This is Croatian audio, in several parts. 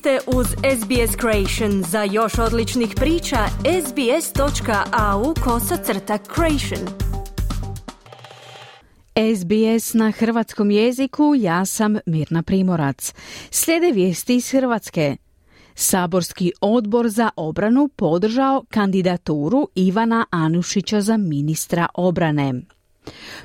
ste uz SBS Creation. Za još odličnih priča, sbs.au kosacrta creation. SBS na hrvatskom jeziku, ja sam Mirna Primorac. Slijede vijesti iz Hrvatske. Saborski odbor za obranu podržao kandidaturu Ivana Anušića za ministra obrane.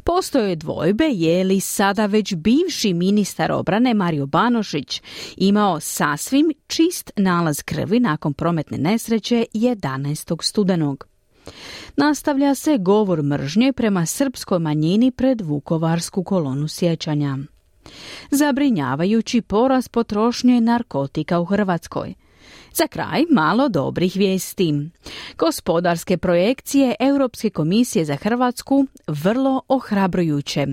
Postoje dvojbe je li sada već bivši ministar obrane Mario Banošić imao sasvim čist nalaz krvi nakon prometne nesreće 11. studenog. Nastavlja se govor mržnje prema srpskoj manjini pred Vukovarsku kolonu sjećanja. Zabrinjavajući porast potrošnje narkotika u Hrvatskoj – za kraj malo dobrih vijesti. Gospodarske projekcije Europske komisije za Hrvatsku vrlo ohrabrujuće.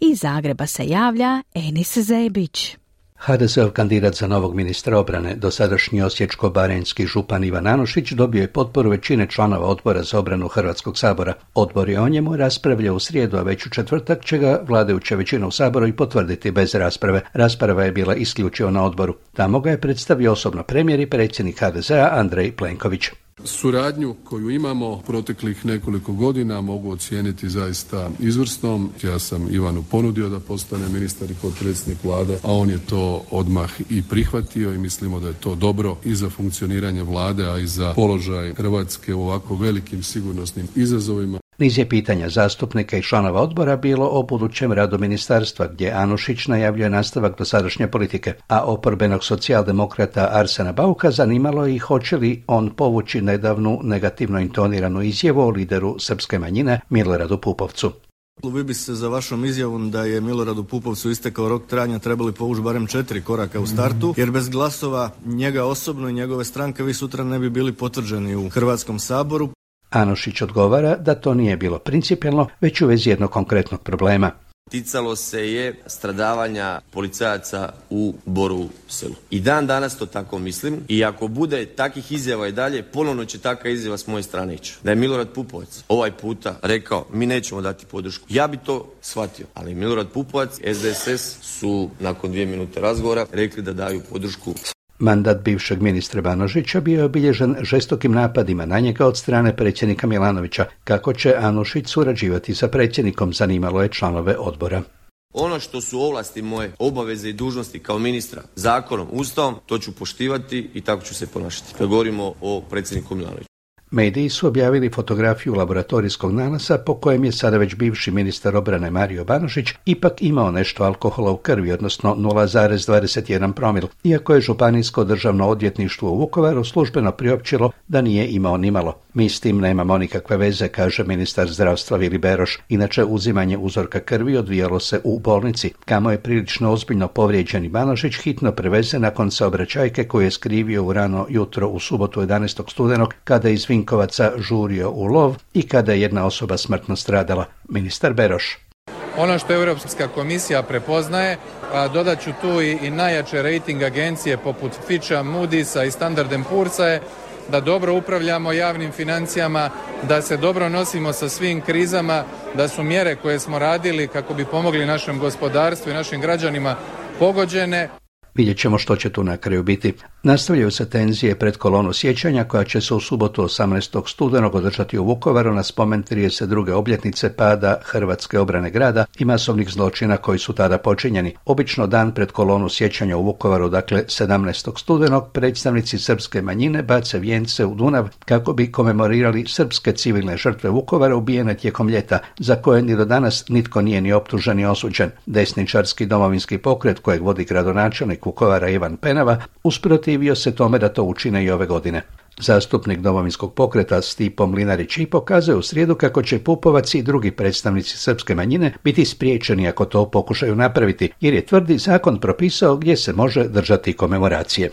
Iz Zagreba se javlja Enis Zebić. HDZ-ov kandidat za novog ministra obrane, dosadašnji osječko-barenjski župan Ivan Anušić, dobio je potporu većine članova odbora za obranu Hrvatskog sabora. Odbor je o njemu raspravljao u srijedu, a već u četvrtak će ga vladajuća većina u saboru i potvrditi bez rasprave. Rasprava je bila isključivo na odboru. Tamo ga je predstavio osobno premijer i predsjednik HDZ-a Andrej Plenković. Suradnju koju imamo proteklih nekoliko godina mogu ocijeniti zaista izvrsnom. Ja sam Ivanu ponudio da postane ministar i potpredsjednik vlade, a on je to odmah i prihvatio i mislimo da je to dobro i za funkcioniranje vlade, a i za položaj Hrvatske u ovako velikim sigurnosnim izazovima. Niz je pitanja zastupnika i članova odbora bilo o budućem radu ministarstva, gdje Anušić najavljuje nastavak dosadašnje politike, a oporbenog socijaldemokrata Arsena Bauka zanimalo i hoće li on povući nedavnu negativno intoniranu izjavu o lideru srpske manjine Miloradu Pupovcu. Vi bi se za vašom izjavom da je Miloradu Pupovcu istekao rok trajanja trebali povući barem četiri koraka u startu, jer bez glasova njega osobno i njegove stranke vi sutra ne bi bili potvrđeni u Hrvatskom saboru. Anušić odgovara da to nije bilo principijelno, već u vezi jednog konkretnog problema. Ticalo se je stradavanja policajaca u Borovu selu. I dan danas to tako mislim i ako bude takih izjava i dalje, ponovno će takva izjava s moje strane ići. Da je Milorad Pupovac ovaj puta rekao mi nećemo dati podršku. Ja bi to shvatio, ali Milorad Pupovac, SDSS su nakon dvije minute razgovora rekli da daju podršku Mandat bivšeg ministra Banožića bio je obilježen žestokim napadima na njega od strane predsjednika Milanovića. Kako će Anušić surađivati sa predsjednikom, zanimalo je članove odbora. Ono što su ovlasti moje, obaveze i dužnosti kao ministra, zakonom, ustavom, to ću poštivati i tako ću se ponašati. Kad govorimo o predsjedniku Milanoviću. Mediji su objavili fotografiju laboratorijskog nalasa po kojem je sada već bivši ministar obrane Mario Banožić ipak imao nešto alkohola u krvi, odnosno 0,21 promil, iako je Županijsko državno odvjetništvo u Vukovaru službeno priopćilo da nije imao nimalo. Mi s tim nemamo nikakve veze, kaže ministar zdravstva Vili Beroš. Inače, uzimanje uzorka krvi odvijalo se u bolnici, kamo je prilično ozbiljno povrijeđeni Banožić hitno preveze nakon saobraćajke koju je skrivio u rano jutro u subotu 11. studenog, kada iz Vinkovaca žurio u lov i kada je jedna osoba smrtno stradala. Ministar Beroš. Ono što Europska komisija prepoznaje, a dodat ću tu i, najjače rating agencije poput Fitcha, Moody'sa i Standard Poor'sa je da dobro upravljamo javnim financijama, da se dobro nosimo sa svim krizama, da su mjere koje smo radili kako bi pomogli našem gospodarstvu i našim građanima pogođene. Vidjet ćemo što će tu na kraju biti. Nastavljaju se tenzije pred kolonu sjećanja koja će se u subotu 18. studenog održati u Vukovaru na spomen 32. obljetnice pada Hrvatske obrane grada i masovnih zločina koji su tada počinjeni. Obično dan pred kolonu sjećanja u Vukovaru, dakle 17. studenog, predstavnici srpske manjine bace vijence u Dunav kako bi komemorirali srpske civilne žrtve Vukovara ubijene tijekom ljeta, za koje ni do danas nitko nije ni optužen ni osuđen. Desničarski domovinski pokret kojeg vodi gradonačelnik Vukovara Ivan Penava usprotivio se tome da to učine i ove godine. Zastupnik domovinskog pokreta Stipo Mlinarić i pokazuje u srijedu kako će Pupovac i drugi predstavnici srpske manjine biti spriječeni ako to pokušaju napraviti, jer je tvrdi zakon propisao gdje se može držati komemoracije.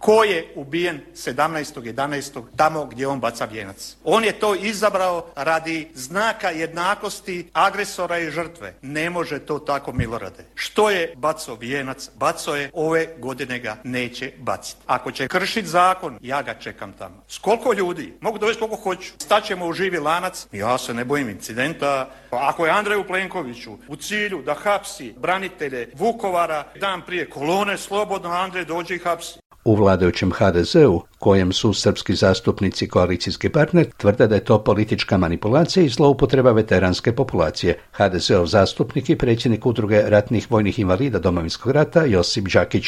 Ko je ubijen 17.11. tamo gdje on baca vijenac? On je to izabrao radi znaka jednakosti agresora i žrtve. Ne može to tako Milorade. Što je baco vijenac? Baco je, ove godine ga neće baciti. Ako će kršiti zakon, ja ga čekam tamo. S koliko ljudi? Mogu dovesti koliko hoću. Staćemo u živi lanac. Ja se ne bojim incidenta. Ako je Andreju Plenkoviću u cilju da hapsi branitelje Vukovara dan prije kolone, slobodno Andrej dođe i hapsi. U vladajućem HDZ-u, kojem su srpski zastupnici koalicijski partner, tvrde da je to politička manipulacija i zloupotreba veteranske populacije. HDZ-ov zastupnik i predsjednik udruge ratnih vojnih invalida Domovinskog rata Josip Đakić.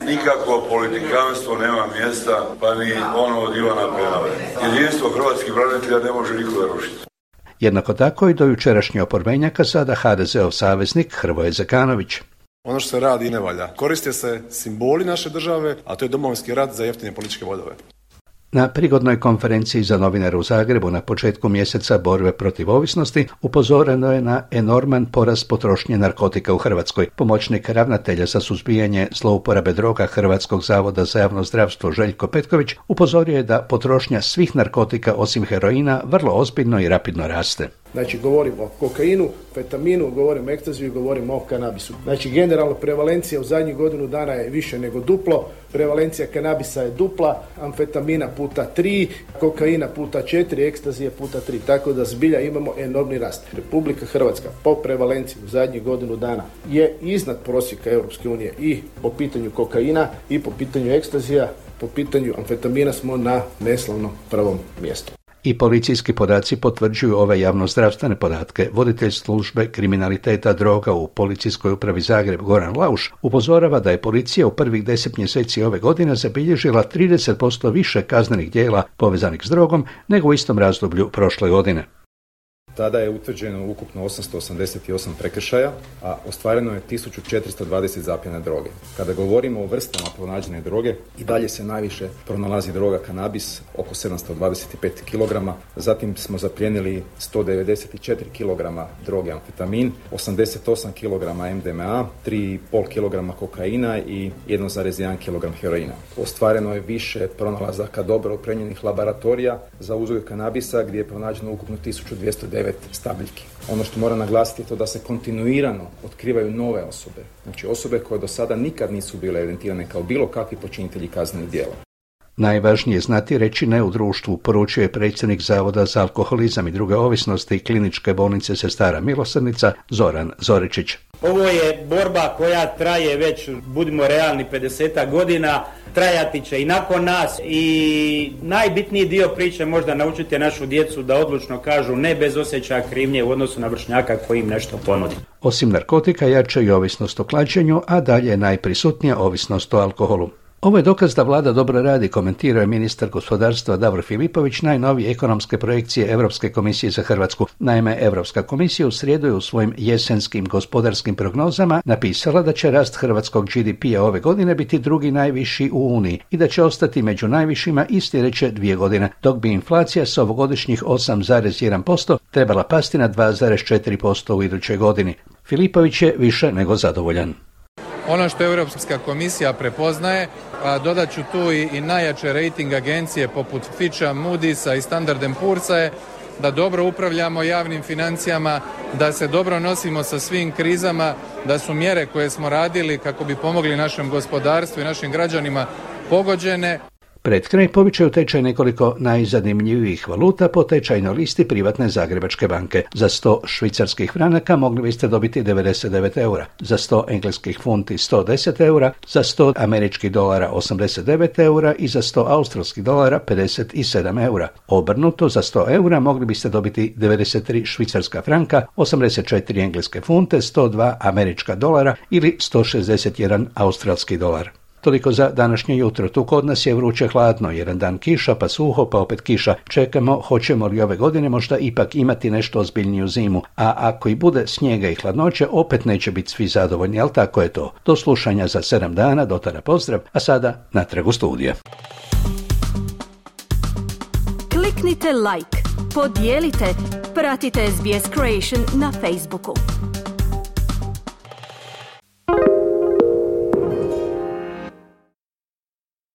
Nikakvo politikanstvo nema mjesta, pa ni ono od Ivana Penave. Jedinstvo hrvatskih branitelja ne može nikoga rušiti. Jednako tako i do jučerašnje oporbenjaka sada HDZ-ov saveznik Hrvoje Zekanović. Ono što se radi ne valja. Koriste se simboli naše države, a to je domovinski rat za jeftine političke vodove. Na prigodnoj konferenciji za novinare u Zagrebu na početku mjeseca borbe protiv ovisnosti upozoreno je na enorman porast potrošnje narkotika u Hrvatskoj. Pomoćnik ravnatelja za suzbijanje zlouporabe droga Hrvatskog zavoda za javno zdravstvo Željko Petković upozorio je da potrošnja svih narkotika osim heroina vrlo ozbiljno i rapidno raste. Znači govorimo o kokainu, fetaminu, govorimo o ekstaziju, govorimo o kanabisu. Znači generalno prevalencija u zadnjih godinu dana je više nego duplo, prevalencija kanabisa je dupla, amfetamina puta tri, kokaina puta četiri, ekstazije puta tri. Tako da zbilja imamo enormni rast. Republika Hrvatska po prevalenciji u zadnjih godinu dana je iznad prosjeka Europske unije i po pitanju kokaina i po pitanju ekstazija, po pitanju amfetamina smo na neslavnom prvom mjestu. I policijski podaci potvrđuju ove javnozdravstvene podatke. Voditelj službe kriminaliteta droga u policijskoj upravi Zagreb Goran Lauš upozorava da je policija u prvih deset mjeseci ove godine zabilježila 30% više kaznenih dijela povezanih s drogom nego u istom razdoblju prošle godine. Tada je utvrđeno ukupno 888 prekršaja, a ostvareno je 1420 zapljena droge. Kada govorimo o vrstama pronađene droge, i dalje se najviše pronalazi droga kanabis, oko 725 kg, zatim smo zapljenili 194 kg droge amfetamin, 88 kg MDMA, 3,5 kg kokaina i 1,1 kg heroina. Ostvareno je više pronalazaka dobro oprenjenih laboratorija za uzgoj kanabisa gdje je pronađeno ukupno 1209 stabiljki. Ono što mora naglasiti je to da se kontinuirano otkrivaju nove osobe. Znači osobe koje do sada nikad nisu bile evidentirane kao bilo kakvi počinitelji kaznenih djela. Najvažnije znati reći ne u društvu, poručuje predsjednik Zavoda za alkoholizam i druge ovisnosti i kliničke bolnice Sestara Milosrnica Zoran Zoričić. Ovo je borba koja traje već, budimo realni, 50 godina, trajati će i nakon nas i najbitniji dio priče možda naučiti našu djecu da odlučno kažu ne bez osjećaja krivnje u odnosu na vršnjaka koji im nešto ponudi. Osim narkotika jača i ovisnost o klađenju, a dalje je najprisutnija ovisnost o alkoholu. Ovo je dokaz da vlada dobro radi, komentirao je ministar gospodarstva Davor Filipović najnovije ekonomske projekcije Europske komisije za Hrvatsku. Naime, Europska komisija u srijedu je u svojim jesenskim gospodarskim prognozama napisala da će rast hrvatskog GDP-a ove godine biti drugi najviši u Uniji i da će ostati među najvišima i sljedeće dvije godine, dok bi inflacija s ovogodišnjih 8,1% trebala pasti na 2,4% u idućoj godini. Filipović je više nego zadovoljan. Ono što Europska komisija prepoznaje, a dodat ću tu i, i najjače rating agencije poput Fitcha, Moody'sa i Standard Poor'sa je da dobro upravljamo javnim financijama, da se dobro nosimo sa svim krizama, da su mjere koje smo radili kako bi pomogli našem gospodarstvu i našim građanima pogođene. Pred kraj povićaju tečaj nekoliko najzanimljivijih valuta po tečajnoj listi privatne Zagrebačke banke. Za 100 švicarskih franaka mogli biste dobiti 99 eura, za 100 engleskih funti 110 eura, za 100 američkih dolara 89 eura i za 100 australskih dolara 57 eura. Obrnuto, za 100 eura mogli biste dobiti 93 švicarska franka, 84 engleske funte, 102 američka dolara ili 161 australski dolar. Toliko za današnje jutro. Tu kod nas je vruće hladno, jedan dan kiša, pa suho, pa opet kiša. Čekamo, hoćemo li ove godine možda ipak imati nešto ozbiljniju zimu. A ako i bude snijega i hladnoće, opet neće biti svi zadovoljni, ali tako je to. Do slušanja za sedam dana, do tada pozdrav, a sada natrag u studije. Kliknite like, podijelite, pratite SBS Creation na Facebooku.